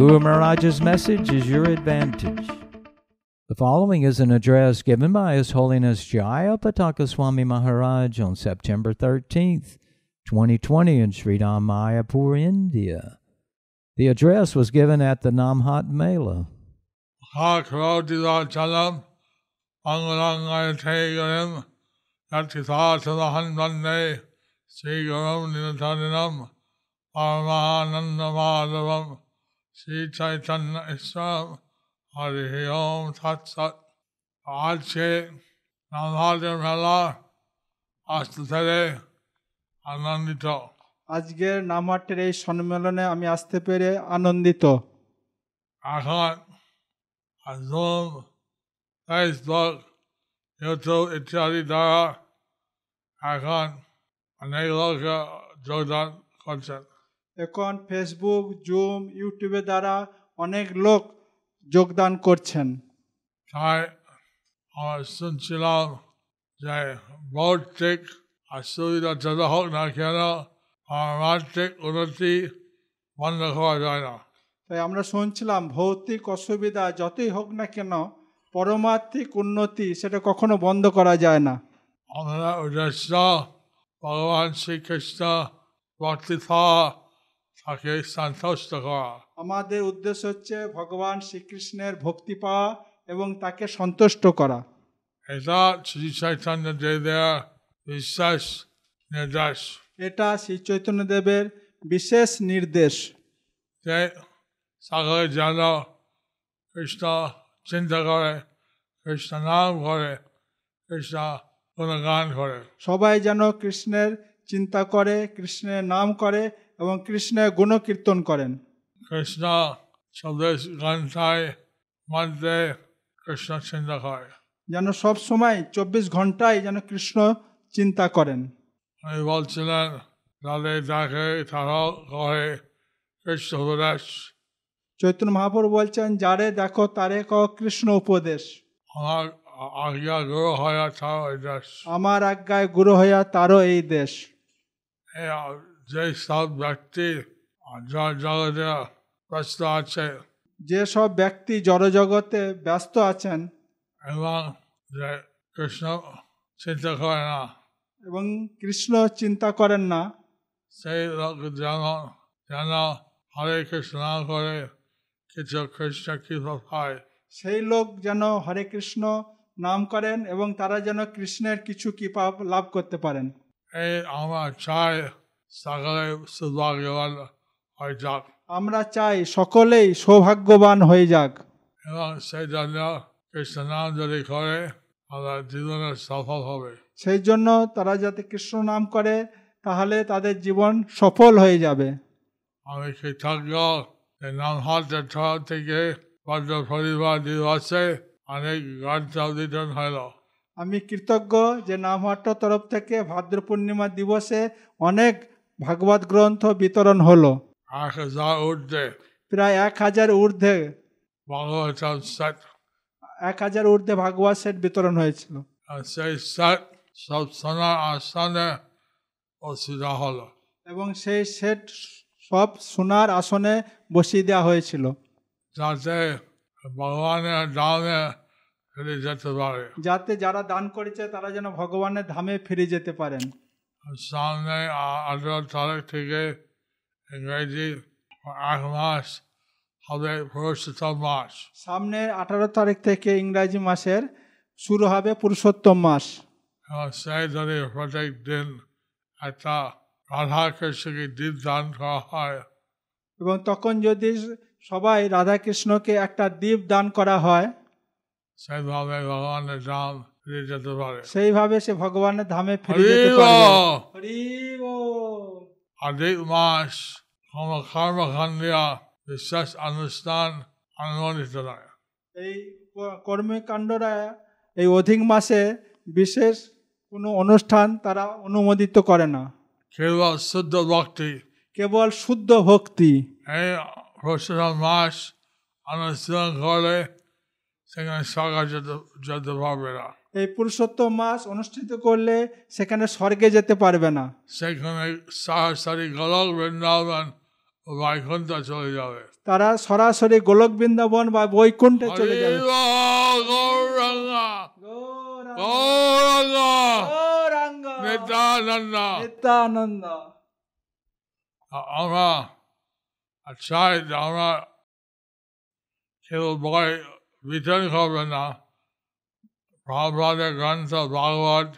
Guru Maharaj's message is your advantage. The following is an address given by His Holiness Jaya Pataka Swami Maharaj on September 13th, 2020 in Sridham Mayapur, India. The address was given at the Namhat Mela. Sri Chaitanya Isram Hari Om Tat Sat আজকে নামহাদের মেলা আসতে থেকে আনন্দিত আজকের নামহাটের এই সম্মেলনে আমি আসতে পেরে আনন্দিত। এখন জুম ফেসবুক ইউটিউব ইত্যাদি দ্বারা এখন অনেক লোক যোগদান করছেন। এখন ফেসবুক জুম ইউটিউবের দ্বারা অনেক লোক যোগদান করছেন। তাই আমার শুনছিলাম যে ভৌতিক অসুবিধা যত হোক না কেন পারমাত্মিক উন্নতি বন্ধ করা যায় না। তাই আমরা শুনছিলাম ভৌতিক অসুবিধা যতই হোক না কেন পরমাত্মিক উন্নতি সেটা কখনো বন্ধ করা যায় না। আমরা উদ্দেশ্য ভগবান শ্রীকৃষ্ণ ভক্তি তাকে সন্তুষ্ট করা। আমাদের উদ্দেশ্য হচ্ছে ভগবান শ্রীকৃষ্ণের ভক্তি পাওয়া এবং তাকে সন্তুষ্ট করা। এটা শ্রী চৈতন্য দেবের বিশ্বাস নির্দেশ। এটা শ্রী চৈতন্যদেবের বিশেষ নির্দেশ। যে সকলে যেন কৃষ্ণ চিন্তা করে কৃষ্ণ নাম করে কৃষ্ণ গুণগান করে। সবাই যেন কৃষ্ণের চিন্তা করে কৃষ্ণের নাম করে এবং কৃষ্ণের গুণকীর্তন করেন। কৃষ্ণ চব্বিশ ঘন্টায় মধ্যে কৃষ্ণ চিন্তা করে। যেন সব সময় চব্বিশ ঘন্টায় যেন কৃষ্ণ চিন্তা করেন। আমি বলছিলেন তাদের তারাও করে কৃষ্ণ উপদেশ। চৈতন্য মহাপ্রভু বলছেন যারে দেখো তারে ক কৃষ্ণ উপদেশ। আমার আজ্ঞা গুরু হয় তাও এই দেশ। আমার আজ্ঞায় গুরু হইয়া তারও এই দেশ। যে সব ব্যক্তি যা জগতে ব্যস্ত আছে যেসব ব্যক্তি জড়জগতে ব্যস্ত আছেন এবং যে কৃষ্ণ চিন্তা করে না এবং কৃষ্ণ চিন্তা করেন না সেই লোক যেন যেন হরে কৃষ্ণ করে কিছু কৃষ্ণ কৃপা পায়। সেই লোক যেন হরে কৃষ্ণ নাম করেন এবং তারা যেন কৃষ্ণের কিছু কৃপা লাভ করতে পারেন। এই আমার চাই সকলে সৌভাগ্যবান হয়ে যাক। আমরা চাই সকলেই সৌভাগ্যবান হয়ে যাক। এবং সেই জন্য কৃষ্ণ যদি করে আমরা জীবনে সফল হবে। সেই জন্য তারা যাতে কৃষ্ণ নাম করে তাহলে তাদের জীবন সফল হয়ে যাবে। আমি কৃতজ্ঞ এই নাম হাতের তরফ থেকে পদ্ম পরিবার দিবসে অনেক বিতরণ হল। আমি কৃতজ্ঞ যে নামহাট্ট তরফ থেকে ভাদ্র পূর্ণিমা দিবসে অনেক ভাগবত গ্রন্থ বিতরণ হলো। এক হাজার ঊর্ধ্বে। প্রায় এক হাজার ঊর্ধ্বে ভগবতম সেট এক হাজার ঊর্ধ্বে ভাগবত সেট বিতরণ হয়েছিল। সেই সেট সব সোনার আস্থানে অসুবিধা হলো। এবং সেই সেট সব সোনার আসনে বসিয়ে দেওয়া হয়েছিল। যাতে ভগবানের দামে ফিরে যেতে পারে। যাতে যারা দান করেছে তারা যেন ভগবানের ধামে ফিরে যেতে পারেন। সামনে আঠেরো তারিখ থেকে ইংরেজি এক মাস হবে পুরুষোত্তম মাস। সামনের আঠারো তারিখ থেকে ইংরাজি মাসের শুরু হবে পুরুষোত্তম মাস। সেই যদি প্রত্যেক দিন একটা রাধা কৃষ্ণকে দীপ দান করা হয়। এবং তখন যদি সবাই রাধাকৃষ্ণকে একটা দ্বীপ দান করা হয় সেইভাবে ভগবানের দাম ফিরে যেতে পারে। সেইভাবে সে ভগবানের ধামে ফিরে যেতে বল। অধিক মাস কোন কর্মকাণ্ডীয় বিশেষ অনুষ্ঠান অনুমোদিত নয়। এই কর্মকাণ্ডরা এই অধিক মাসে বিশেষ কোনো অনুষ্ঠান তারা অনুমোদিত করে না। কেবল শুদ্ধ ভক্তি। কেবল শুদ্ধ ভক্তি। এই প্রশ্ন মাস অনুশীলন করলে সেখানে সরকার যেতে পারবে না। এই পুরুষোত্তম মাস অনুষ্ঠিত করলে সেখানে স্বর্গে যেতে পারবে না। সেখানে সরাসরি গোলক বৃন্দাবন বৈকুণ্ঠ চলে যাবে। তারা সরাসরি গোলক বৃন্দাবন বা বৈকুণ্ঠে চলে যাবে। নিত্যানন্দ। আমরা চাই যে আমরা কেবল করবে না প্রভাবের গ্রন্থ ভাগবত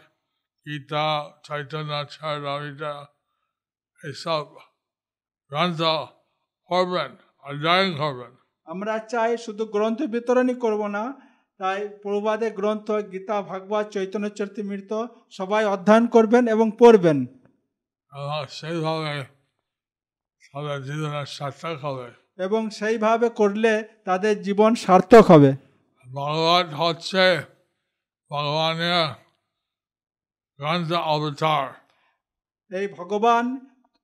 গীতা চৈতন্য চরিতা এসব গ্রন্থ পড়বেন অধ্যয়ন করবেন আমরা চাই শুধু গ্রন্থ বিতরণই করব না তাই প্রবাদের গ্রন্থ গীতা ভাগবত চৈতন্য চরিতমৃত সবাই অধ্যয়ন করবেন এবং পড়বেন সেইভাবে তাদের জীবনের সার্থক হবে এবং সেইভাবে করলে তাদের জীবন সার্থক হবে। ভগবান হচ্ছে ভগবানের গ্রন্থ অবতার। এই ভগবান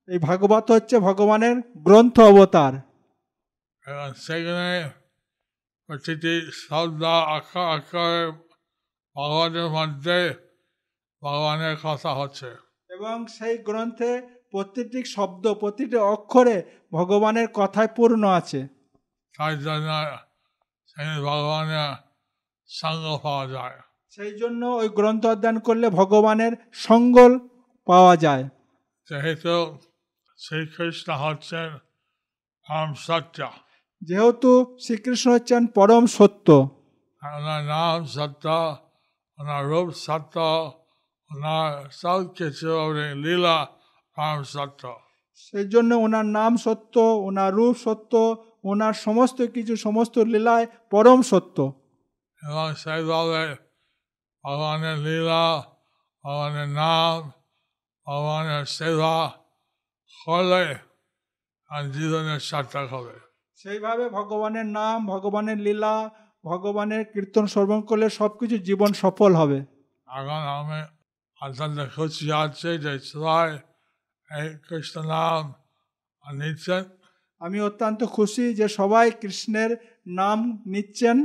এই ভাগবত হচ্ছে ভগবানের গ্রন্থ অবতার। এবং সেখানে প্রতিটি শব্দ আক্ষর আক্ষরে ভগবানের মধ্যে ভগবানের কথা হচ্ছে। এবং সেই গ্রন্থে প্রতিটি শব্দ প্রতিটি অক্ষরে ভগবানের কথায় পূর্ণ আছে। তাই জন্য ভগবানের সঙ্গ পাওয়া যায়। সেই জন্য ওই গ্রন্থ অধ্যয়ন করলে ভগবানের সঙ্গ পাওয়া যায়। যেহেতু শ্রীকৃষ্ণ হচ্ছেন পরম সত্য। যেহেতু শ্রীকৃষ্ণ হচ্ছেন পরম সত্য। ওনার নাম সত্য ওনার রূপ সত্য ওনার সব কিছু লীলা পরম সত্য সেই জন্য ওনার নাম সত্য ওনার রূপ সত্য ওনার সমস্ত কিছু সমস্ত লীলায় পরম সত্য। এবং সেইভাবে ভগবানের লীলা ভগবানের নাম ভগবানের সেবা হলে জীবনের সার্থক হবে। সেইভাবে ভগবানের নাম ভগবানের লীলা ভগবানের কীর্তন শ্রবণ করলে সব কিছু জীবন সফল হবে। এখন আমি অত্যন্ত খুশি আছে যে সবাই কৃষ্ণ নাম নিচ্ছেন আমি অত্যন্ত খুশি যে সবাই কৃষ্ণের নাম নিচ্ছেন।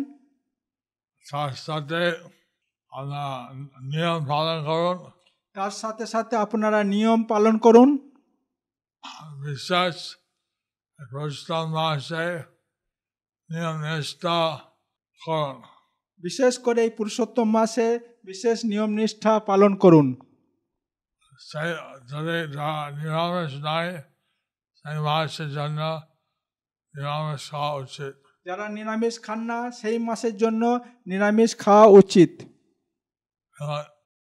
তার সাথে নিয়ম পালন করুন। তার সাথে সাথে আপনারা নিয়ম পালন করুন। মাসে নিয়ম নিষ্ঠা করুন। বিশেষ করে এই পুরুষোত্তম মাসে বিশেষ নিয়ম নিষ্ঠা পালন করুন। যারা নিরামিষ নাই সেই মাসের জন্য নিরামিষ খাওয়া উচিত যারা নিরামিষ খান না সেই মাসের জন্য নিরামিষ খাওয়া উচিত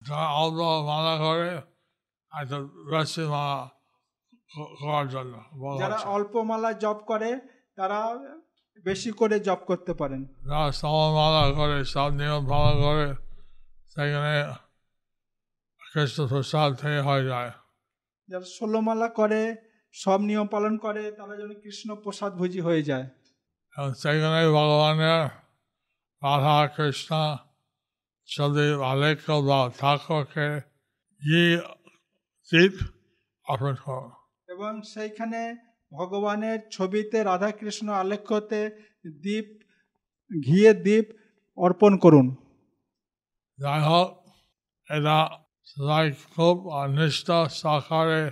যারা অল্প মালা করে একটা বেশি মালা ক- করার জন্য যারা অল্প মালা জপ করে তারা বেশি করে জপ করতে পারেন যারা সমমালা করে সব নিয়ম পালন করে সেখানে কৃষ্ণ প্রসাদ হয়ে যায় যারা ষোলো মালা করে সব নিয়ম পালন করে তারা যেন কৃষ্ণ প্রসাদ ভোজি হয়ে যায়। সেখানে ভগবানের রাধা কৃষ্ণ যদি আলেখ্য বা ঠাকুরকে অর্পণ করো। এবং সেইখানে ভগবানের ছবিতে রাধা কৃষ্ণ আলেখ্যতে দীপ ঘিয়ে দীপ অর্পণ করুন। যাই হোক এটা খুব নিষ্ঠা সহকারে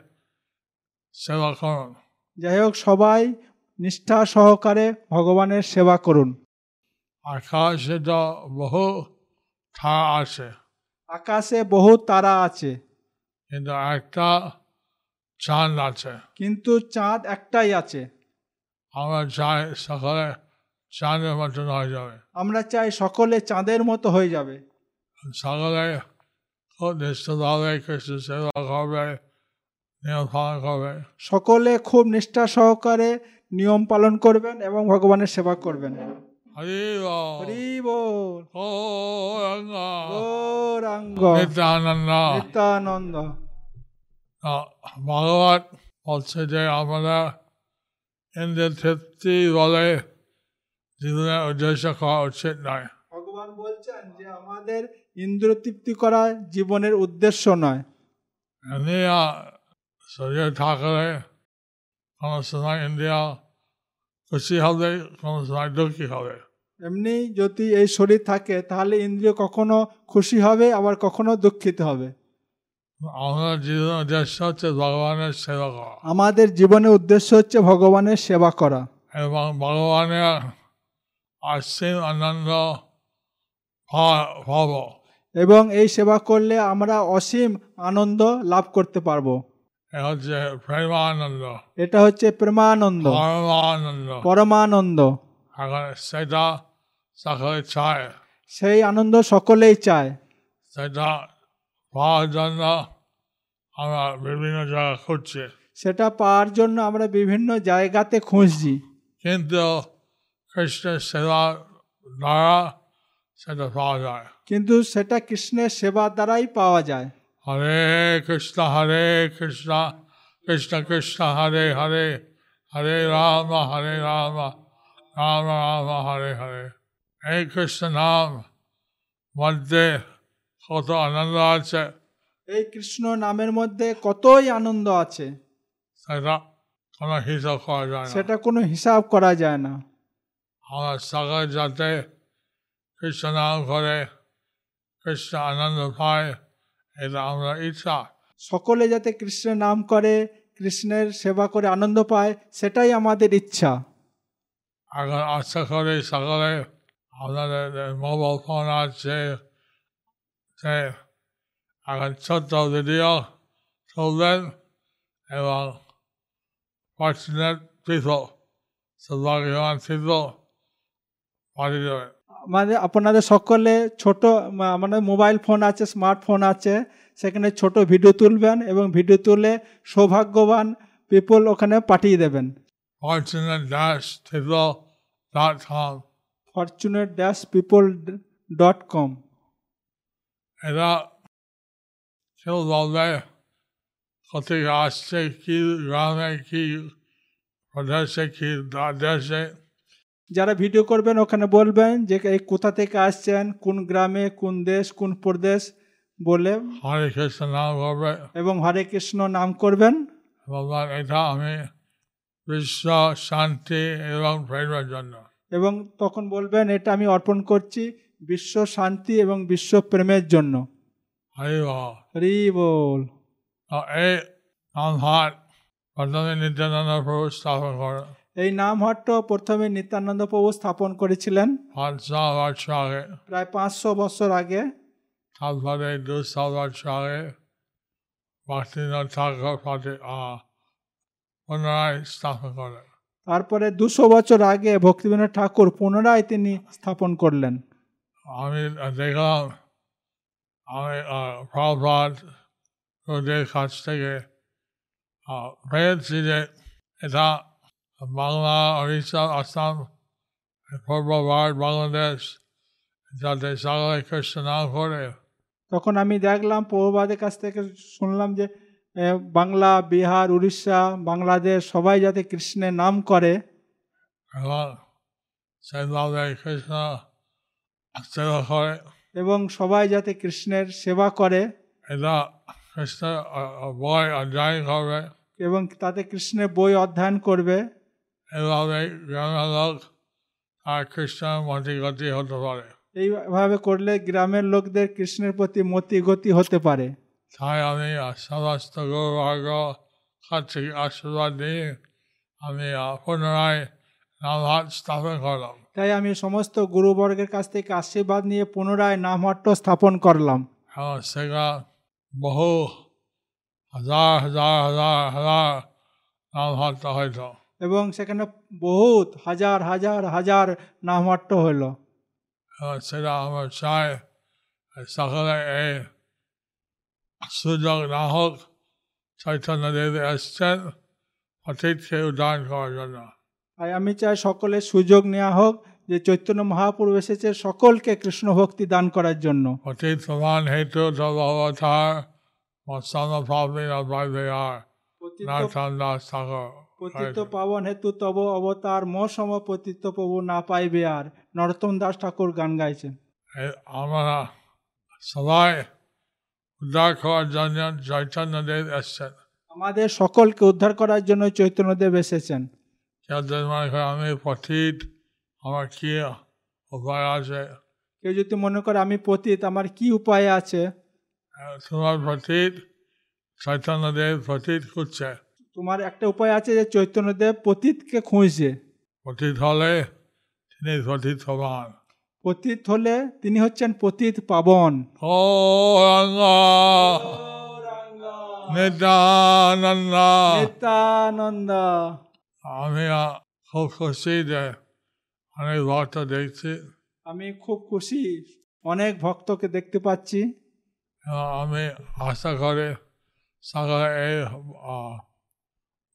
সেবা করুন যাই হোক সবাই নিষ্ঠা সহকারে ভগবানের সেবা করুন। আকাশে তো বহু আছে। আকাশে বহু তারা আছে। কিন্তু একটা চাঁদ আছে। কিন্তু চাঁদ একটাই আছে। আমরা চাই সকালে চাঁদের মতন হয়ে যাবে। আমরা চাই সকলে চাঁদের মতো হয়ে যাবে। সকালে সকলে খুব নিষ্ঠা সহকারে নিয়ম পালন করবেন এবং ভগবানের সেবা করবেন। নিত্যানন্দ। ভগবত বলছে যে আমরা ইন্দ্র তৃপ্তি বলে জীবনের উদ্দেশ্য করা উচিত নয়। ভগবান বলছেন যে আমাদের ইন্দ্র তৃপ্তি করা জীবনের উদ্দেশ্য নয়। খুশি হবে দুঃখী হবে। এমনি যদি এই শরীর থাকে তাহলে ইন্দ্রিয় কখনো খুশি হবে আবার কখনো দুঃখিত হবে। আমাদের জীবনের উদ্দেশ্য হচ্ছে ভগবানের সেবা করা। আমাদের জীবনের উদ্দেশ্য হচ্ছে ভগবানের সেবা করা। এবং ভগবানের অসীম আনন্দ পাব এবং এই সেবা করলে আমরা অসীম আনন্দ লাভ করতে পারব। হচ্ছে প্রেমানন্দ। এটা হচ্ছে প্রেমানন্দ। পরমানন্দ। পরমানন্দ। এখন সেটা সকলে চায়। সেই আনন্দ সকলেই চায়। সেটা পাওয়ার জন্য আমরা বিভিন্ন জায়গা খুঁজছি। সেটা পাওয়ার জন্য আমরা বিভিন্ন জায়গাতে খুঁজছি। কিন্তু কৃষ্ণের সেবার দ্বারা সেটা পাওয়া যায়। কিন্তু সেটা কৃষ্ণের সেবা দ্বারাই পাওয়া যায়। হরে কৃষ্ণ হরে কৃষ্ণ কৃষ্ণ কৃষ্ণ হরে হরে হরে রাম হরে রাম রাম রাম হরে হরে। এই কৃষ্ণ নাম মধ্যে কত আনন্দ আছে। এই কৃষ্ণ নামের মধ্যে কতই আনন্দ আছে। সেটা কোনো হিসাব করা যায় না। সেটা কোনো হিসাব করা যায় না। আমরা সকল যাতে কৃষ্ণ নাম করে কৃষ্ণ আনন্দ পায় এটা আমরা ইচ্ছা। সকলে যাতে কৃষ্ণের নাম করে কৃষ্ণের সেবা করে আনন্দ পায় সেটাই আমাদের ইচ্ছা। এখন আশা করি সকলে আপনাদের মোবাইল ফোন আছে। সে এখন ছোট্ট ভিডিও তুলবেন এবং ফর্চুনেট পিপল সৌভাগ্যবান পিপল পাঠিয়ে দেবেন। আমাদের আপনাদের সকলে ছোট আমাদের মোবাইল ফোন আছে স্মার্টফোন আছে সেখানে ছোট ভিডিও তুলবেন এবং ভিডিও তুলে সৌভাগ্যবান পিপল ওখানে পাঠিয়ে দেবেন। fortunate dash people dot com fortunate dash people dot com এরা কেউ বলবে কোথায় আসছে কি গ্রামে কি প্রদেশে কি দেশে যারা ভিডিও করবেন ওখানে বলবেন যে এই কোথা থেকে আসছেন কোন গ্রামে কোন দেশ কোন প্রদেশ বলে হরে কৃষ্ণ নাম করবে। এবং হরে কৃষ্ণ নাম করবেন। বলবেন এটা আমি বিশ্ব শান্তি এবং প্রেমের জন্য। এবং তখন বলবেন এটা আমি অর্পণ করছি বিশ্ব শান্তি এবং বিশ্ব প্রেমের জন্য। হরি বল। এই প্রথমে নিত্যানন্দ প্রভু স্থাপন করে। এই নাম হট্ট প্রথমে নিত্যানন্দ প্রভু স্থাপন করেছিলেন। পাঁচশো বছর আগে। প্রায় পাঁচশো বছর আগে। তারপরে দুশো বছর আগে ভক্তিনাথ ঠাকুর পুনরায় স্থাপন করেন। তারপরে দুশো বছর আগে ভক্তিবিনোদ ঠাকুর পুনরায় তিনি স্থাপন করলেন। আমি দেখলাম আমি প্রভাত কাছ থেকে পেয়েছি যে এটা বাংলা উড়িষ্যা আসাম পূর্ব ভারত বাংলাদেশ যাতে সকলে কৃষ্ণ নাম করে তখন আমি দেখলাম প্রভুবাদের কাছ থেকে শুনলাম যে বাংলা বিহার উড়িষ্যা বাংলাদেশ সবাই যাতে কৃষ্ণের নাম করে। এবং কৃষ্ণ সেবা করে। এবং সবাই যাতে কৃষ্ণের সেবা করে। এটা বই অধ্যয়ন করবে। এবং তাতে কৃষ্ণের বই অধ্যয়ন করবে। এভাবে গ্রামের লোক আর কৃষ্ণের মতি গতি হতে পারে। এইভাবে করলে গ্রামের লোকদের কৃষ্ণের প্রতি মতি গতি হতে পারে। তাই আমি সমস্ত কাছ আশীর্বাদ নিয়ে আমি পুনরায় নামহাট স্থাপন করলাম। তাই আমি সমস্ত গুরুবর্গের কাছ থেকে আশীর্বাদ নিয়ে পুনরায় নামহট্ট স্থাপন করলাম। এবং সেটা বহু হাজার হাজার হাজার হাজার নামহাট হয়তো। এবং সেখানে বহুত হাজার হাজার হাজার নামহট্ট হলো এবং সেটা আমরা চাই। সকলে এই সুযোগ না হোক চৈতন্য দেবী এসছেন অতীতকে উদ্ধারণ করার জন্য। তাই আমি চাই সকলের সুযোগ নেওয়া হোক যে চৈতন্য মহাপুরু এসেছে সকলকে কৃষ্ণ ভক্তি দান করার জন্য। অতীত প্রমাণ হেতু তব অবতার মৎসন্ন ভাবী অদ্বৈত বিহার। নাথান দাস ঠাকুর পতিত পাবন হেতু তব অবতার ম সম পতিত প্রভু না পাইবে আর। নরোত্তম দাস ঠাকুর গান গাইছেন। আমরা সবাই উদ্ধার করার জন্য চৈতন্যদেব এসছেন। আমাদের সকলকে উদ্ধার করার জন্য চৈতন্যদেব এসেছেন। আমি পথিত আমার কি উপায় আছে? কেউ যদি মনে করে আমি পতিত আমার কি উপায় আছে? তোমার পথিত চৈতন্যদেব পথিত খুঁজছে। তোমার একটা উপায় আছে যে চৈতন্যদেব পতিতকে খুঁজছে। পথিত হলে তিনি পথিত হবান পতিত হলে তিনি হচ্ছেন পতিত পাবন। ও রঙ্গা নিত্যানন্দ। নিত্যানন্দ। আমি খুব খুশি যে অনেক ভক্ত দেখছি। আমি খুব খুশি অনেক ভক্তকে দেখতে পাচ্ছি। আমি আশা করি সকলে এই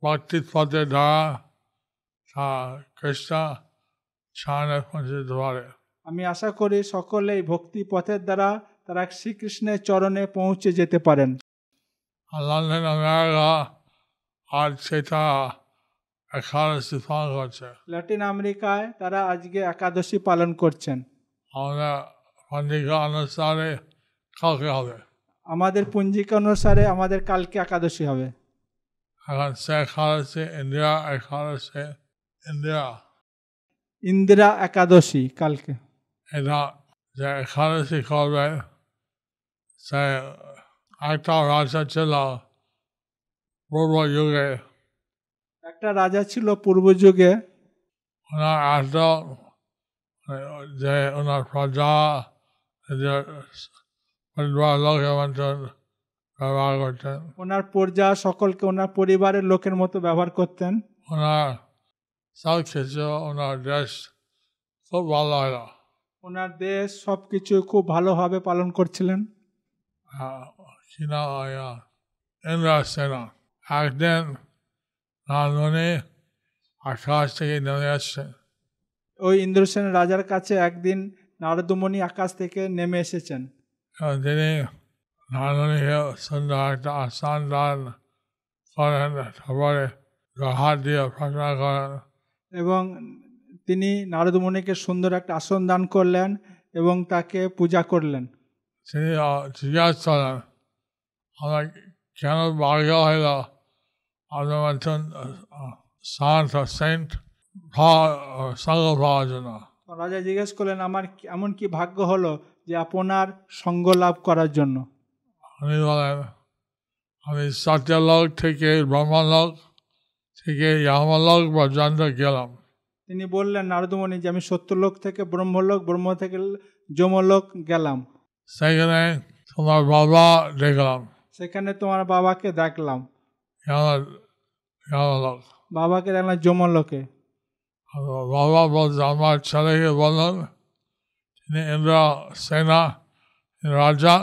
পৌঁছে দিতে পারে আমি আশা করি সকলেই ভক্তি পথের দ্বারা তারা শ্রীকৃষ্ণের চরণে পৌঁছে যেতে পারেন। আর সেটা একাদশী পালন করছে। ল্যাটিন আমেরিকায় তারা আজকে একাদশী পালন করছেন। আমাদের পঞ্জিকা অনুসারে কাউকে হবে। আমাদের পঞ্জিকা অনুসারে আমাদের কালকে একাদশী হবে। ইন্দিরা একাদশী কালকে এটা যে একাদশী করবে সে একটা রাজা ছিল পূর্ব যুগে একটা রাজা ছিল পূর্ব যুগে ওনার এত যে ওনার প্রজা যে পরিবার ব্যবহার করতেন। ওনার প্রজা সকলকে ওনার পরিবারের লোকের মতো ব্যবহার করতেন। ওনার সব কিছু ওনার দেশ খুব ভালো হলো। ওনার দেশ সব কিছু খুব ভালোভাবে পালন করছিলেন। কিনা ইন্দ্র সেনা একদিন রাজমণি আকাশ থেকে নেমে আসছে। ওই ইন্দ্রসেন রাজার কাছে একদিন নারদমণি আকাশ থেকে নেমে এসেছেন। তিনি রাজমণিকে সুন্দর একটা দান করেন তারপরে হাত দিয়ে প্রার্থনা করেন এবং তিনি নারদ নারদমণিকে সুন্দর একটা আসন দান করলেন এবং তাকে পূজা করলেন। তিনি জিজ্ঞাসা করেন আমরা কেন হইল? আপনার সেন্ট সঙ্গ পাওয়ার জন্য রাজা জিজ্ঞেস করলেন আমার এমন কি ভাগ্য হলো যে আপনার সঙ্গ লাভ করার জন্য? উনি বলেন আমি সত্যলোক থেকে ব্রহ্মলোক থেকে ইয়ামলোক পর্যন্ত গেলাম। তিনি বললেন নারদমণি যে আমি সত্যলোক থেকে ব্রহ্মলোক ব্রহ্ম থেকে যমলোক গেলাম। সেখানে তোমার বাবা দেখলাম। সেখানে তোমার বাবাকে দেখলাম। ইয়াম- বাবাকে দেখলাম যমলোকে বাবা বলছে আমার ছেলেকে বললেন তিনি ইন্দ্র সেনা রাজা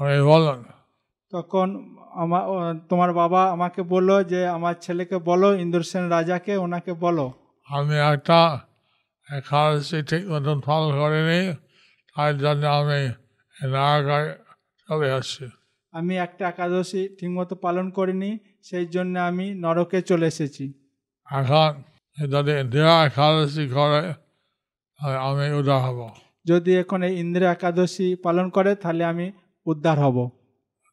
উনি বললেন তখন আমার তোমার বাবা আমাকে বলল যে আমার ছেলেকে বলো ইন্দ্রসেন রাজাকে ওনাকে বলো। আমি একটা একাদশী ঠিক মতন ফল করিনি তাই জন্য আমি চলে আসছি। আমি একটা একাদশী ঠিকমতো পালন করিনি সেই জন্য আমি নরকে চলে এসেছি। এখন যদি ইন্দিরা একাদশী করে আমি উদার হব। যদি এখন এই ইন্দ্র একাদশী পালন করে তাহলে আমি উদ্ধার হব।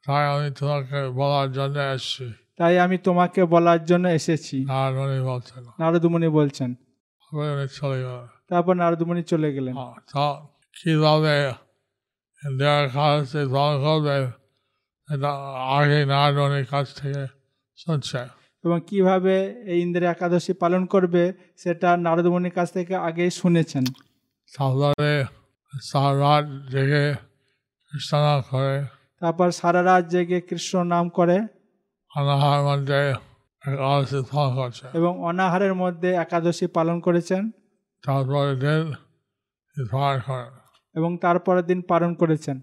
তাই আমি তোমাকে বলার জন্য এসছি। তাই আমি তোমাকে বলার জন্য এসেছি। উনি বলছেন। নারদমণি বলছেন। চলে গেলেন। তারপর নারদমণি চলে গেলেন। কীভাবে ইন্দিরা একাদশী ফল করবে এটা আগে নারায়ণের কাছ থেকে শুনছে। এবং কীভাবে এই ইন্দ্র একাদশী পালন করবে সেটা নারদমণির কাছ থেকে আগেই শুনেছেন। তারপরে সারা জেগে কৃষ্ণা করে তারপর সারা রাত জেগে কৃষ্ণ নাম করে অনাহার মধ্যে একাদশী ফল করছে। এবং অনাহারের মধ্যে একাদশী পালন করেছেন। তারপরে দিন করেন এবং তারপরের দিন পালন করেছেন।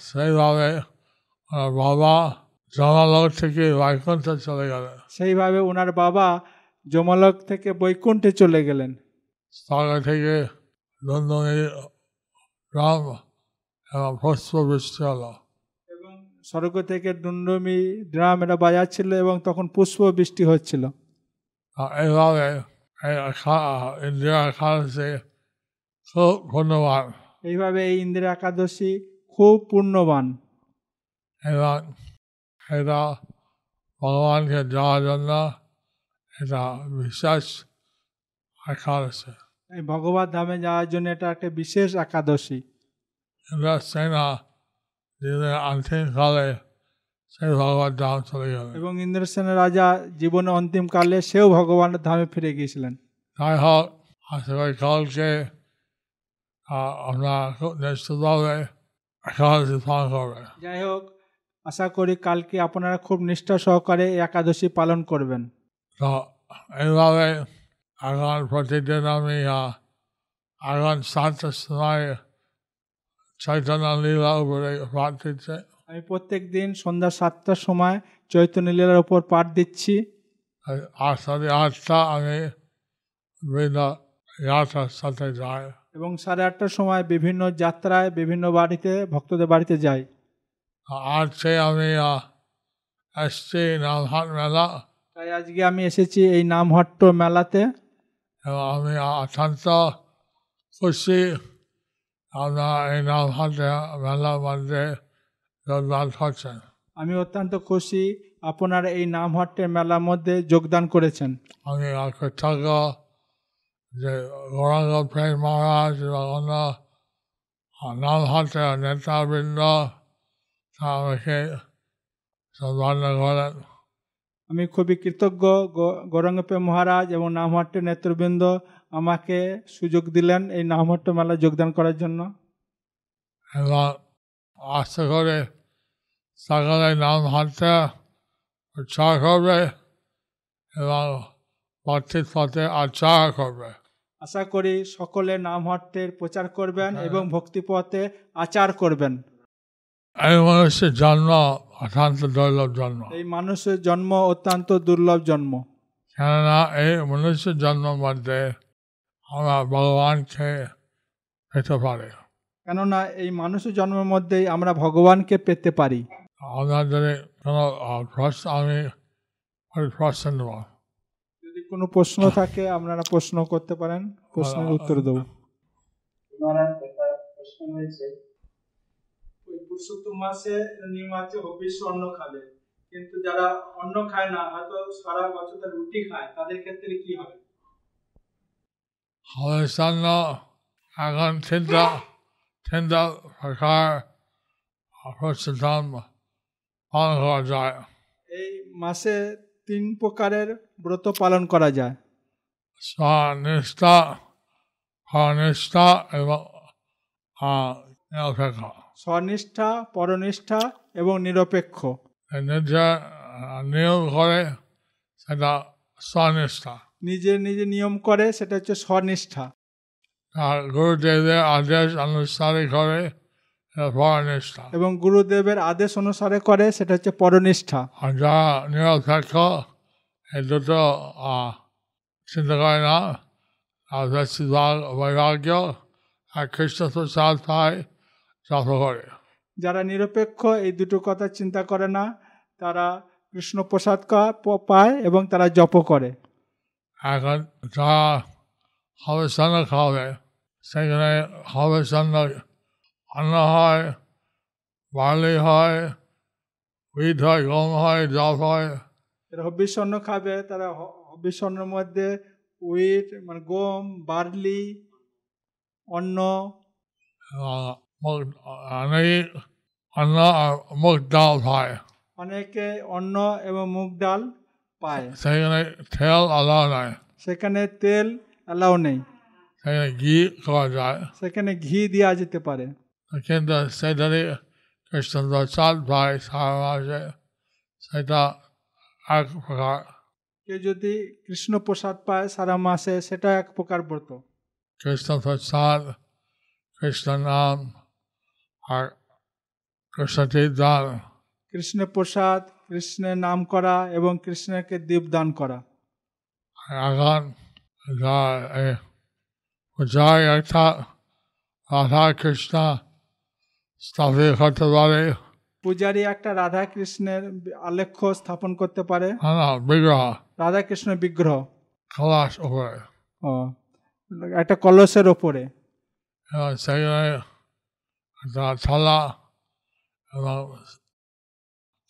সেইভাবে বাবা জমালোক থেকে বৈকুণ্ঠ চলে গেলেন। সেইভাবে ওনার বাবা যমলোক থেকে বৈকুণ্ঠে চলে গেলেন। স্থলে থেকে নন্দনী রাম এবং পুষ্প বৃষ্টি হলো। স্বর্গ থেকে ডুন্ডমি ড্রাম এটা বাজাচ্ছিল এবং তখন পুষ্প বৃষ্টি হচ্ছিল। এইভাবে এই ইন্দিরা একাদশী খুব ধন্যবাদ। এইভাবে এই ইন্দিরা একাদশী খুব পূর্ণবান এবং এটা ভগবানকে যাওয়ার জন্য এটা বিশেষ একাদশী। এই ভগবত ধামে যাওয়ার জন্য এটা একটা বিশেষ একাদশী। সেনা ভগবত ধাম চলে গেলেন। এবং রাজা জীবনে অন্তিমকালে সেও ভগবানের ধামে ফিরে গিয়েছিলেন। যাই হোক আশা করি কালকে আমরা খুব নিশ্চিতভাবে একাদশী পালন করবে। যাই হোক আশা করি কালকে আপনারা খুব নিষ্ঠা সহকারে একাদশী পালন করবেন। তো এইভাবে এখন প্রতিদিন আমি এখন সাতটার সময় চৈতন্য উপরে পাঠ দিচ্ছে আমি প্রত্যেক দিন সন্ধ্যা সাতটার সময় চৈতন্য লীলার ওপর পাঠ দিচ্ছি। আর সাড়ে আটটা আমি সাথে যাই এবং সাড়ে আটটার সময় বিভিন্ন যাত্রায় বিভিন্ন বাড়িতে ভক্তদের বাড়িতে যাই। আজকে আমি এসছি নামহাট মেলা। তাই আজকে আমি এসেছি এই নামহট্ট মেলাতে। আমি অত্যন্ত খুশি। আমরা এই মেলার মধ্যে যোগদান করছেন। আমি অত্যন্ত খুশি আপনারা এই নামহট্টের মেলার মধ্যে যোগদান করেছেন। আমি কৃতজ্ঞ যে গৌরাঙ্গ প্রেম মহারাজ এবং অন্য নেতাবৃন্দ আমাকে সম্মান করেন। আমি খুবই কৃতজ্ঞ গৌরাঙ্গপে মহারাজ এবং নামহট্টের নেতৃবৃন্দ আমাকে সুযোগ দিলেন এই নামহট্ট মেলায় যোগদান করার জন্য। এবং আশা করে সকালে উৎসাহ করবে এবং পথে করবে। আশা করি সকলে নামহট্টের প্রচার করবেন এবং ভক্তিপথে আচার করবেন। এই মানুষের জন্ম অত্যন্ত দুর্লভ জন্ম। এই মানুষের জন্ম অত্যন্ত দুর্লভ জন্ম। কেননা এই মনুষ্যের জন্মের মধ্যে আমরা ভগবানকে পেতে পারি। কেননা এই মানুষের জন্মের মধ্যেই আমরা ভগবানকে পেতে পারি। যদি কোনো প্রশ্ন আমি প্রশ্ন নেব। যদি কোনো প্রশ্ন থাকে আপনারা প্রশ্ন করতে পারেন। প্রশ্নের উত্তর দেবো। প্রশ্ন হয়েছে ওই পুরুষোত্তম মাসে নিয়ম আছে হবিষ্য অন্ন খাবে। কিন্তু যারা অন্ন খায় না হয়তো সারা বছর তারা রুটি খায়। তাদের ক্ষেত্রে কি হবে? এখন চিন্তা চিন্তা প্রস্তুতম পালন করা যায়। এই মাসে তিন প্রকারের ব্রত পালন করা যায়। স্বনিষ্ঠা স্বনিষ্ঠা এবং আহ, নিরপেক্ষ স্বনিষ্ঠা পরনিষ্ঠা এবং নিরপেক্ষ। নিজে নিয়ম করে সেটা স্বনিষ্ঠা। নিজে নিজে নিয়ম করে সেটা হচ্ছে স্বনিষ্ঠা। আর গুরুদেবের আদেশ অনুসারে করে পরনিষ্ঠা। এবং গুরুদেবের আদেশ অনুসারে করে সেটা হচ্ছে পরনিষ্ঠা। আর যারা নিরপেক্ষ এই দুটো চিন্তা করে না। আর বেশিরভাগ বৈরাগ্য আর কৃষ্ণ প্রসাদ পায় যত করে যারা নিরপেক্ষ এই দুটো কথা চিন্তা করে না। তারা কৃষ্ণ প্রসাদ পায় এবং তারা জপ করে। এখন যারা হবে সন্ন খাবে সেখানে হবে সন্ন অন্ন হয় বার্লি হয় উইট হয় গম হয় জব হয়। হবিষ্যন্ন খাবে তারা হ- মধ্যে উইট মানে গম বার্লি অন্ন। এবং মুগ অনেক অন্ন আর মুগ ডাল হয় অনেকে অন্ন এবং মুগ ডাল পায় সেখানে তেল আলাদা নয় সেখানে তেল অ্যালাউ নেই সেখানে ঘি খাওয়া যায় সেখানে ঘি দেওয়া যেতে পারে কিন্তু সেটারই কৃষ্ণ প্রসাদ পায় সারা মাসে সেটা এক প্রকার কেউ যদি কৃষ্ণ প্রসাদ পায় সারা মাসে সেটা এক প্রকার ব্রত কৃষ্ণ প্রসাদ কৃষ্ণ নাম আর কৃষ্ণ তীর্থান কৃষ্ণের প্রসাদ কৃষ্ণের নাম করা এবং কৃষ্ণকে দীপদান করা। এখন যা একটা রাধা কৃষ্ণ স্থাপিত করতে পারে। পূজারী একটা রাধা কৃষ্ণের আলেখ্য স্থাপন করতে পারে। বিগ্রহ। রাধা কৃষ্ণ বিগ্রহ। কলাশ উপরে। ও একটা কলসের ওপরে এবং সেখানে থালা এবং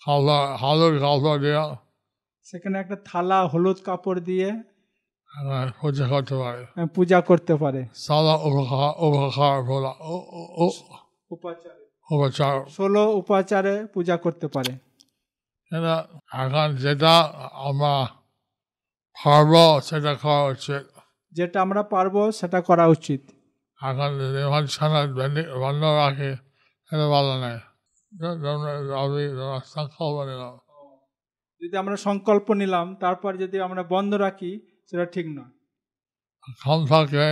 হালদা হালুর কাপড় দিয়ে সেখানে একটা থালা হলুদ কাপড় দিয়ে এখানে পূজা করতে পারে। আহ, পূজা করতে পারে। সাদা উপকার উপকার বলা উ- উ- উ- উপাচারে। উপচার। ষোলো উপাচারে পূজা করতে পারে। এখন যেটা আমরা পারব সেটা করা উচিত। যেটা আমরা পারব সেটা করা উচিত। এখন ছানা বন্ধ রাখে সেটা ভালো নয় সংকল্প নিলাম। যদি আমরা সংকল্প নিলাম তারপর যদি আমরা বন্ধ রাখি সেটা ঠিক নয়। থাকে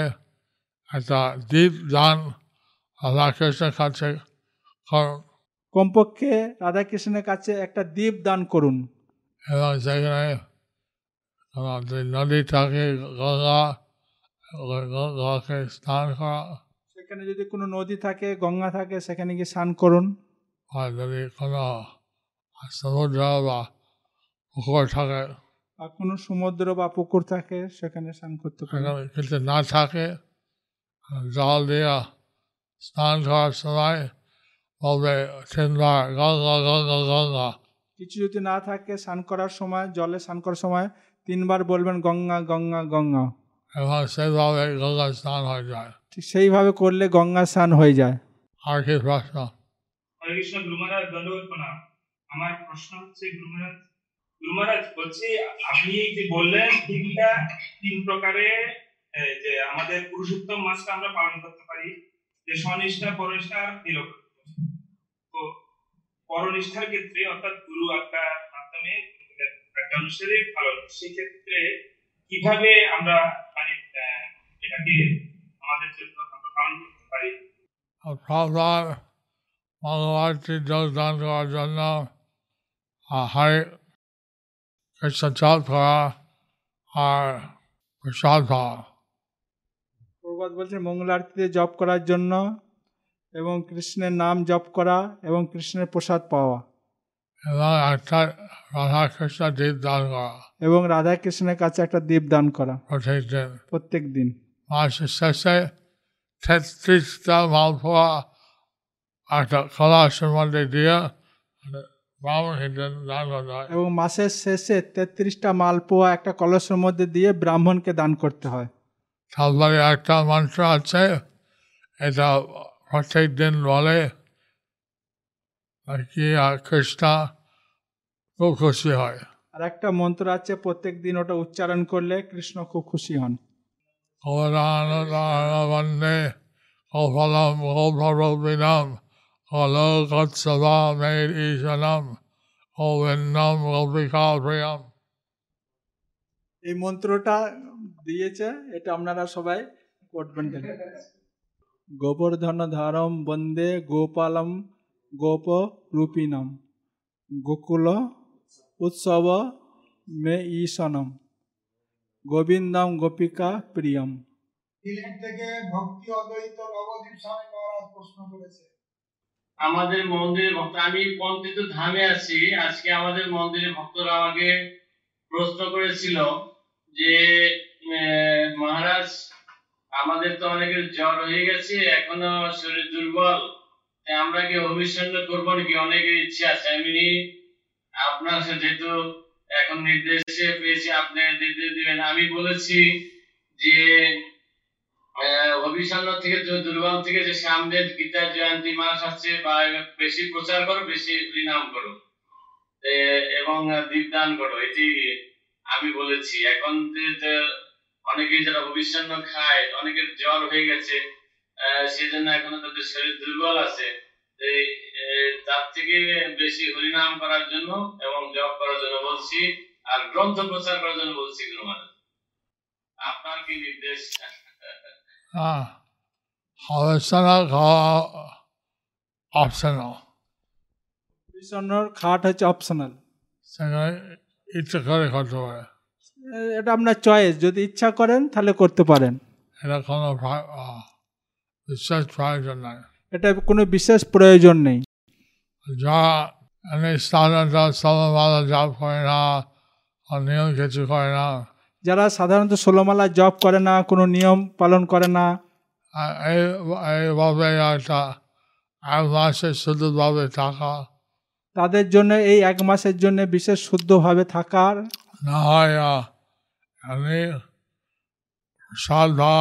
একটা দ্বীপ দান আল্লাহ কৃষ্ণের কাছে কমপক্ষে রাধাকৃষ্ণের কাছে একটা দ্বীপ দান করুন। এবং সেখানে নদী থাকে গঙ্গা গঙ্গাকে স্নান করা। সেখানে যদি কোনো নদী থাকে গঙ্গা থাকে সেখানে গিয়ে স্নান করুন। আর যদি কোনো সমুদ্র বা পুকুর থাকে আর কোনো সমুদ্র বা পুকুর থাকে সেখানে স্নান করতে পারেন। সেখানে কিছু না থাকে জল দিয়ে স্নান করার সময় বলবে তিনবার গঙ্গা গঙ্গা গঙ্গা কিছু যদি না থাকে স্নান করার সময় জলে স্নান করার সময় তিনবার বলবেন গঙ্গা গঙ্গা গঙ্গা। এবং সেইভাবে গঙ্গা স্নান হয়ে যায়। ঠিক সেইভাবে করলে গঙ্গা স্নান হয়ে যায়। আর কি প্রশ্ন। হরে কৃষ্ণ গুরু দণ্ডবোধ প্রণাম আমার প্রশ্ন হচ্ছে গুরু মহারাজ বলছি আপনি যে বললেন তিনটা তিন প্রকারে যে আমাদের পুরুষোত্তম মাসটা আমরা পালন করতে পারি যে স্বনিষ্ঠা পরনিষ্ঠা আর নিরপেক্ষ তো পরনিষ্ঠার ক্ষেত্রে অর্থাৎ গুরু আজ্ঞার মাধ্যমে আজ্ঞা অনুসারে পালন। সেক্ষেত্রে কীভাবে আমরা মানে এটাকে আমাদের জন্য পালন করতে পারি? প্রথমবার মঙ্গলবারটি যোগদান করার জন্য হারে কৃষ্ণ করা আর প্রসাদ পাওয়া প্রবাদ বলছেন মঙ্গল আরতিতে জপ করার জন্য এবং কৃষ্ণের নাম জপ করা এবং কৃষ্ণের প্রসাদ পাওয়া। এবং একটা রাধা দ্বীপ দান করা এবং রাধা কৃষ্ণের কাছে একটা দ্বীপ দান করা। প্রত্যেক দিন প্রত্যেক দিন মাসের শেষে তেত্রিশটা মালপোয়া একটা কলাসের মধ্যে দিয়ে হয়। এবং মাসের শেষে তেত্রিশটা মালপোয়া একটা কলসের মধ্যে দিয়ে ব্রাহ্মণকে দান করতে হয়। তারপরে একটা মন্ত্র আছে এটা প্রত্যেক দিন বলে আর কি আর কৃষ্ণ খুব খুশি হয়। আর একটা মন্ত্র আছে প্রত্যেক দিন ওটা উচ্চারণ করলে কৃষ্ণ খুব খুশি হন। বন্দে কফলম কৌভরবিনম কলকৎসভা মের ঈশনম গোবিন্দম গোপিকা প্রিয়ম এই মন্ত্রটা দিয়েছে এটা আপনারা সবাই করবেন। গোবর্ধন ধারম বন্দে গোপালম গোপ রূপিণম গোকুল উৎসব মে ঈশনম গোবিন্দম গোপিকা প্রিয়ম সিলেট থেকে ভক্তি অদ্বৈত নবদ্বীপ স্বামী মহারাজ প্রশ্ন করেছে। আমাদের মন্দিরে ভক্ত আমি পন্থিত ধামে আছি। আজকে আমাদের মন্দিরে ভক্তরা আমাকে প্রশ্ন করেছিল যে আহ, মহারাজ আমাদের তো অনেকের জ্বর হয়ে গেছে এখনও শরীর দুর্বল। আমরা কি অভিসন্ন করব নাকি? অনেকের ইচ্ছে আছে। আমি আপনার সাথে যেহেতু এখন নির্দেশে পেয়েছি আপনি নির্দেশ দিবেন। আমি বলেছি যে আহ, অভিসন্ন থেকে দুর্বল থেকে যে সামনে গীতা জয়ন্তী মাস আসছে বা বেশি প্রচার করো বেশি হরিনাম করো। এবং দীপদান করো। এটি আমি বলেছি। এখন যে যারা অভিসন্ন খায় অনেকের জ্বর হয়ে গেছে সেজন্য এখনও তাদের শরীর দুর্বল আছে। এই, তার থেকে বেশি হরিনাম করার জন্য এবং জপ করার জন্য বলছি আর গ্রন্থ প্রচার করার জন্য বলছি গুরু মহারাজ আপনার কি নির্দেশ? হ্যাঁ। খাওয়া অপশনাল। খাট হচ্ছে অপশনাল। ইচ্ছে করে করতে পারে। এটা আপনার চয়েস। যদি ইচ্ছা করেন তাহলে করতে পারেন। এটা কোনো বিশেষ প্রয়োজন নাই। এটা কোনো বিশেষ প্রয়োজন নেই। যা এমনি স্থানান্তর সমাবেলা জাপ করে না নিয়ম কিছু করে না। যারা সাধারণত ষোলোমালা জপ করে না কোনো নিয়ম পালন করে না এইভাবে একটা এক মাসে শুদ্ধভাবে থাকা। তাদের জন্য এই এক মাসের জন্য বিশেষ শুদ্ধভাবে থাকার না হয় এমনি শ্রদ্ধা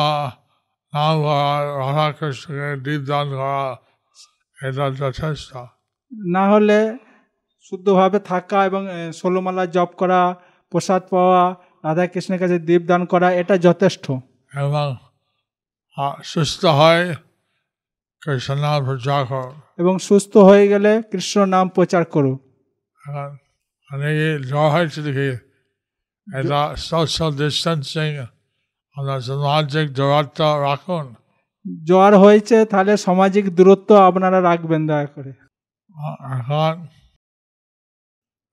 নাম করা রাধা কৃষ্ণকে দীপদান করা এটা যথেষ্ট না হলে শুদ্ধভাবে থাকা এবং ষোলোমালা জপ করা প্রসাদ পাওয়া রাধা কৃষ্ণের কাছে দীপদান করা এটা যথেষ্ট। এবং সুস্থ হয় কৃষ্ণ নাম প্রচার করুন এবং সুস্থ হয়ে গেলে কৃষ্ণ নাম প্রচার করো। অনেকে জ্বর হয়েছে দেখি এটা সোশ্যাল ডিস্টেন্সিং আমরা সামাজিক দূরত্ব রাখুন। জ্বর হয়েছে তাহলে সামাজিক দূরত্ব আপনারা রাখবেন দয়া করে। এখন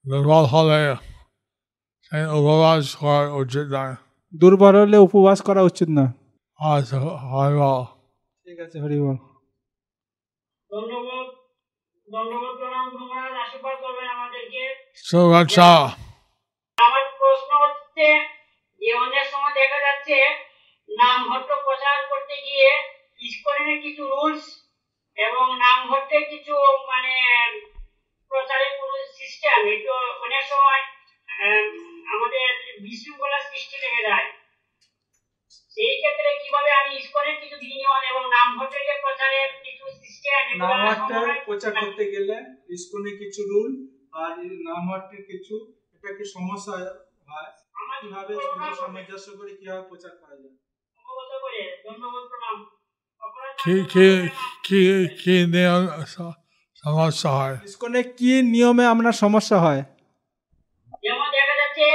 দুর্বল হলে সেই উপবাস করা উচিত নয় দুর্বল হলে উপবাস করা উচিত না। আজ হয় বল ঠিক আছে হরিবল ধন্যবাদ। ধন্যবাদ প্রণাম আশীর্বাদ করবেন আমাদেরকে। শুভেচ্ছা। আমার প্রশ্ন হচ্ছে যে অনেক সময় দেখা যাচ্ছে নাম হট্ট প্রচার করতে গিয়ে ইস্কনের কিছু রুলস এবং নাম হট্টে কিছু মানে প্রচারের কোনো সিস্টেম একটু অনেক সময় আমাদের বিশৃঙ্খলা সৃষ্টি লেগে যায়। সেই ক্ষেত্রে কীভাবে আমি ইস্কনের কিছু নিয়ম এবং নাম হট্টে যে প্রচারের কিছু সিস্টেম প্রচার করতে গেলে ইস্কনে কিছু রুল আর নামহাটের কিছু এটা কি সমস্যা কীভাবে সামঞ্জস্য করে কীভাবে প্রচার করা যায়? কি নিয়ম সমস্যা হয়? ইস্কনে কি নিয়মে আপনার সমস্যা হয়? যেমন দেখা যাচ্ছে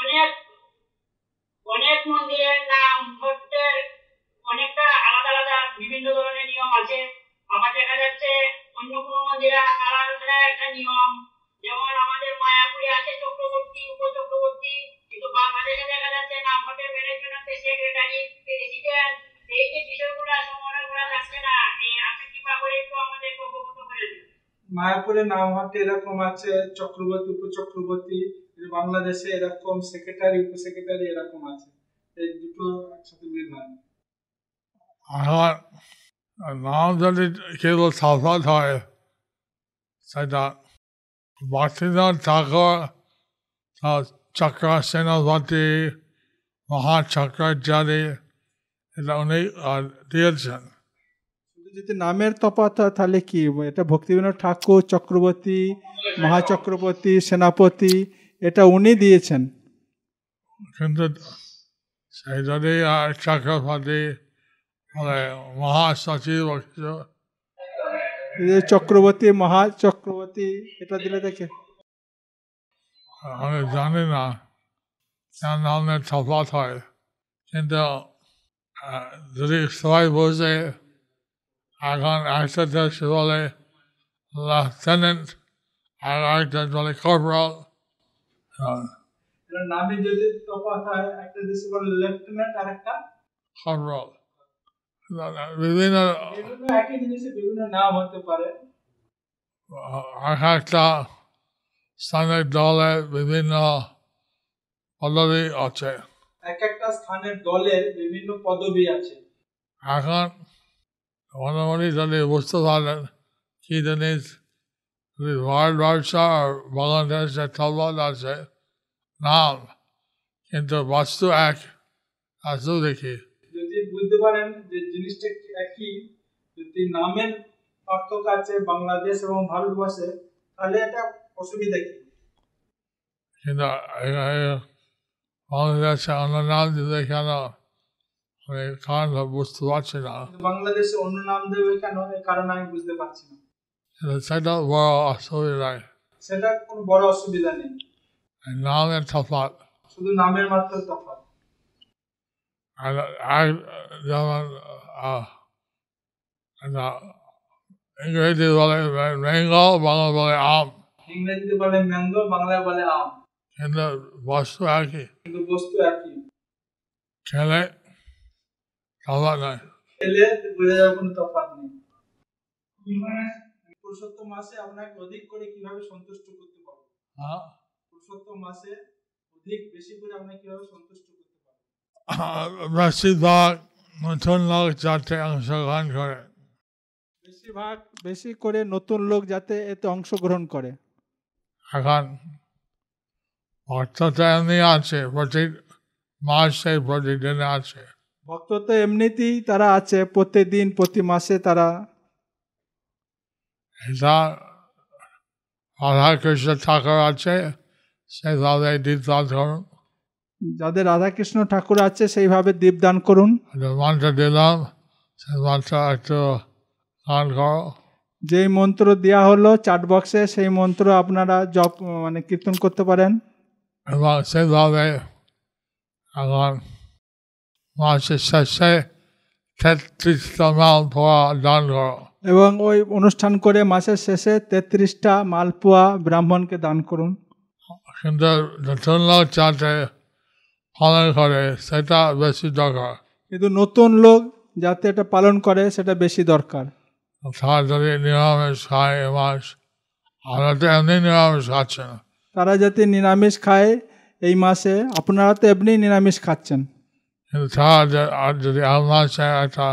অনেক অনেক মন্দিরের নাম অনেকটা আলাদা আলাদা বিভিন্ন ধরনের নিয়ম আছে। আবার দেখা যাচ্ছে অন্য কোনো মন্দিরে আলাদা একটা নিয়ম যেমন আমাদের মায়াপুরে আছে চক্রবর্তী উপচক্রবর্তী কিন্তু বাংলাদেশে দেখা যাচ্ছে ম্যানেজমেন্ট সেক্রেটারি প্রেসিডেন্ট এই যে বিষয়গুলো সমন্বয় করা যাচ্ছে না এই আপনি কৃপা করে একটু আমাদেরকে অবগত করে দিন। মায়াপুরে নামহাটে এরকম আছে চক্রবর্তী উপচক্রবর্তী বাংলাদেশে এরকম সেক্রেটারি উপসেক্রেটারি এরকম আছে। এই দুটো একসাথে মিল হয় এখন নাম যদি কেবল সফল হয় সেটা ভক্তিনাথ ঠাকুর চক্র সেনাপতি মহাচক্র ইত্যাদি এটা উনি দিয়েছেন যদি নামের হয় তাহলে কি? এটা ভক্তিবিনোদ ঠাকুর চক্রবর্তী মহাচক্রবর্তী সেনাপতি এটা উনি দিয়েছেন। কিন্তু সেই যদি মানে মহাসচিব এই যে চক্রবর্তী এটা দিলে দেখে। আমি জানি না। তার নামের তফাৎ হয়। কিন্তু যদি সবাই বোঝে এখন একটা দেশ বলে লেফটেন্যান্ট আর একটা বলে কর্পোরাল। নামে যদি তফাৎ হয় একটা দেশে বলে লেফটেন্যান্ট আর একটা? কর্পোরাল। বিভিন্ন এক একটা স্থানের দলে বিভিন্ন পদবি আছে। এক একটা স্থানের দলের বিভিন্ন পদবি আছে। এখন মোটামুটি যদি বুঝতে পারেন কি জিনিস ভারতবর্ষ আর বাংলাদেশে তলবাদ আছে নাম কিন্তু বস্তু এক বস্তু দেখি। পারেন যে জিনিসটা একই যদি নামের পার্থক্য আছে বাংলাদেশ এবং ভারতবর্ষে তাহলে এটা অসুবিধা কি? কিন্তু বাংলাদেশে অন্য নাম দিতে কেন? কারণ বুঝতে পারছি না। বাংলাদেশে অন্য নাম দেবে কেন? কারণ আমি বুঝতে পারছি না। সেটা বড় অসুবিধায় সেটা কোনো বড় অসুবিধা নেই। নামের তফাৎ। শুধু নামের মাত্র তফাৎ। আর আর যেমন ইংরেজি বলে ম্যাঙ্গো বাংলা বলে আম ইংরেজিতে বলে ম্যাঙ্গো বাংলায় বলে আম কিন্তু বস্তু একই কিন্তু বস্তু একই খেলে নয় খেলে বোঝা যাবে কোনো তফাৎ নেই। পুরুষোত্তম মাসে আপনাকে অধিক করে কীভাবে সন্তুষ্ট করতে পারব? হ্যাঁ। পুরুষোত্তম মাসে অধিক বেশি করে আপনাকে কীভাবে সন্তুষ্ট বেশিরভাগ নতুন লোক যাতে অংশগ্রহণ করে। বেশিরভাগ বেশি করে নতুন লোক যাতে এতে অংশগ্রহণ করে। এখন ভক্ত তো এমনি আছে প্রতি মাসে প্রতিদিনে আছে। ভক্ত তো এমনিতেই তারা আছে প্রতিদিন প্রতি মাসে তারা। এটা রাধা কৃষ্ণ ঠাকুর আছে সেভাবে দীপদান করুন। যাদের রাধাকৃষ্ণ ঠাকুর আছে সেইভাবে দীপদান করুন। মন্ত্র দিলাম সেই মন্ত্র একটু গান করো। যেই মন্ত্র দেওয়া হলো চাট বক্সে সেই মন্ত্র আপনারা জপ মানে কীর্তন করতে পারেন। এবং সেভাবে এখন মাসের শেষে তেত্রিশটা দান করো। এবং ওই অনুষ্ঠান করে মাসের শেষে তেত্রিশটা মালপোয়া ব্রাহ্মণকে দান করুন। কিন্তু যাতে পালন করে সেটা বেশি দরকার। কিন্তু নতুন লোক যাতে এটা পালন করে সেটা বেশি দরকার। তারা যদি নিরামিষ খায় এ মাস আমরা তো এমনি নিরামিষ খাচ্ছে না। তারা যাতে নিরামিষ খায় এই মাসে আপনারা তো এমনি নিরামিষ খাচ্ছেন। কিন্তু তারা আর যদি এক মাসে একটা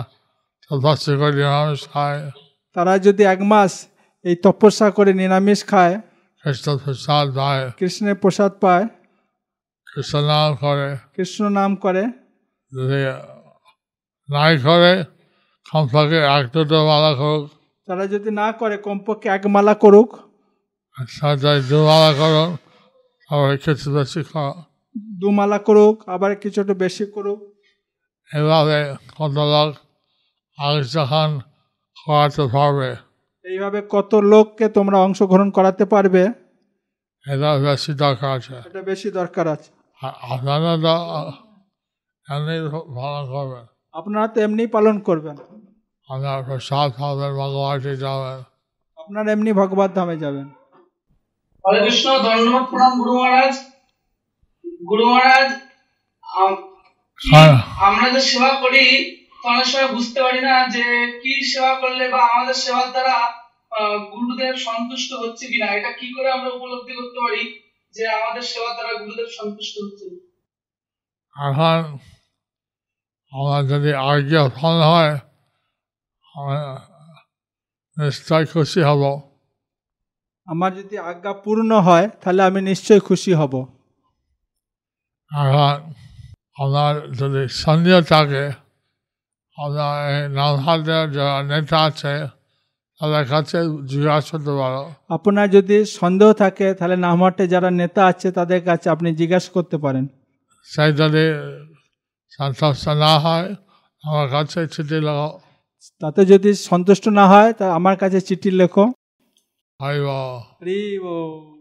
তপস্যা করে নিরামিষ খায়। তারা যদি এক মাস এই তপস্যা করে নিরামিষ খায় কৃষ্ণ প্রসাদ পায়। কৃষ্ণের প্রসাদ পায় কৃষ্ণ নাম করে। কৃষ্ণ নাম করে। যদি নাই করে কমপক্ষে এক দুটো মালা করুক। তারা যদি না করে কমপক্ষে এক মালা করুক। দু মালা করুন আবার কিছু বেশি দু মালা করুক আবার কিছুটা বেশি করুক। এভাবে কত লোক আগে যখন করাতে পারবে এইভাবে কত লোককে তোমরা অংশগ্রহণ করাতে পারবে এটা বেশি দরকার আছে। এটা বেশি দরকার আছে। আপনারা তো এমনি ভালো করবেন আপনারা তো এমনি পালন করবেন। আপনার প্রসাদ পাবেন ভগবানটি যাবেন আপনারা এমনি ভগবত ধামে যাবেন। হরে কৃষ্ণ ধন্যবাদ প্রণাম গুরু মহারাজ। গুরু মহারাজ হ্যাঁ। আমরা যে সেবা করি অনেক সময় বুঝতে পারি না যে কি সেবা করলে বা আমাদের সেবার দ্বারা আহ, গুরুদেব সন্তুষ্ট হচ্ছে কিনা এটা কি করে আমরা উপলব্ধি করতে পারি? যে আমাদের সেবার দ্বারা গুরুদেব সন্তুষ্ট হচ্ছে এখন আমার যদি আজ্ঞা ফল হয় নিশ্চয় খুশি হব। আমার যদি আজ্ঞা পূর্ণ হয় তাহলে আমি নিশ্চয়ই খুশি হব। এখন আপনার যদি সন্দেহ থাকে আপনার এই নামহাটের যারা নেতা আছে তাদের কাছে জিজ্ঞাসা করতে পারো। আপনার যদি সন্দেহ থাকে তাহলে নামহাটে যারা নেতা আছে তাদের কাছে আপনি জিজ্ঞাসা করতে পারেন। সেই যদি সন্তুষ্ট না হয় আমার কাছে চিঠি লেখো। তাতে যদি সন্তুষ্ট না হয় তা আমার কাছে চিঠি লেখো। হরি বল।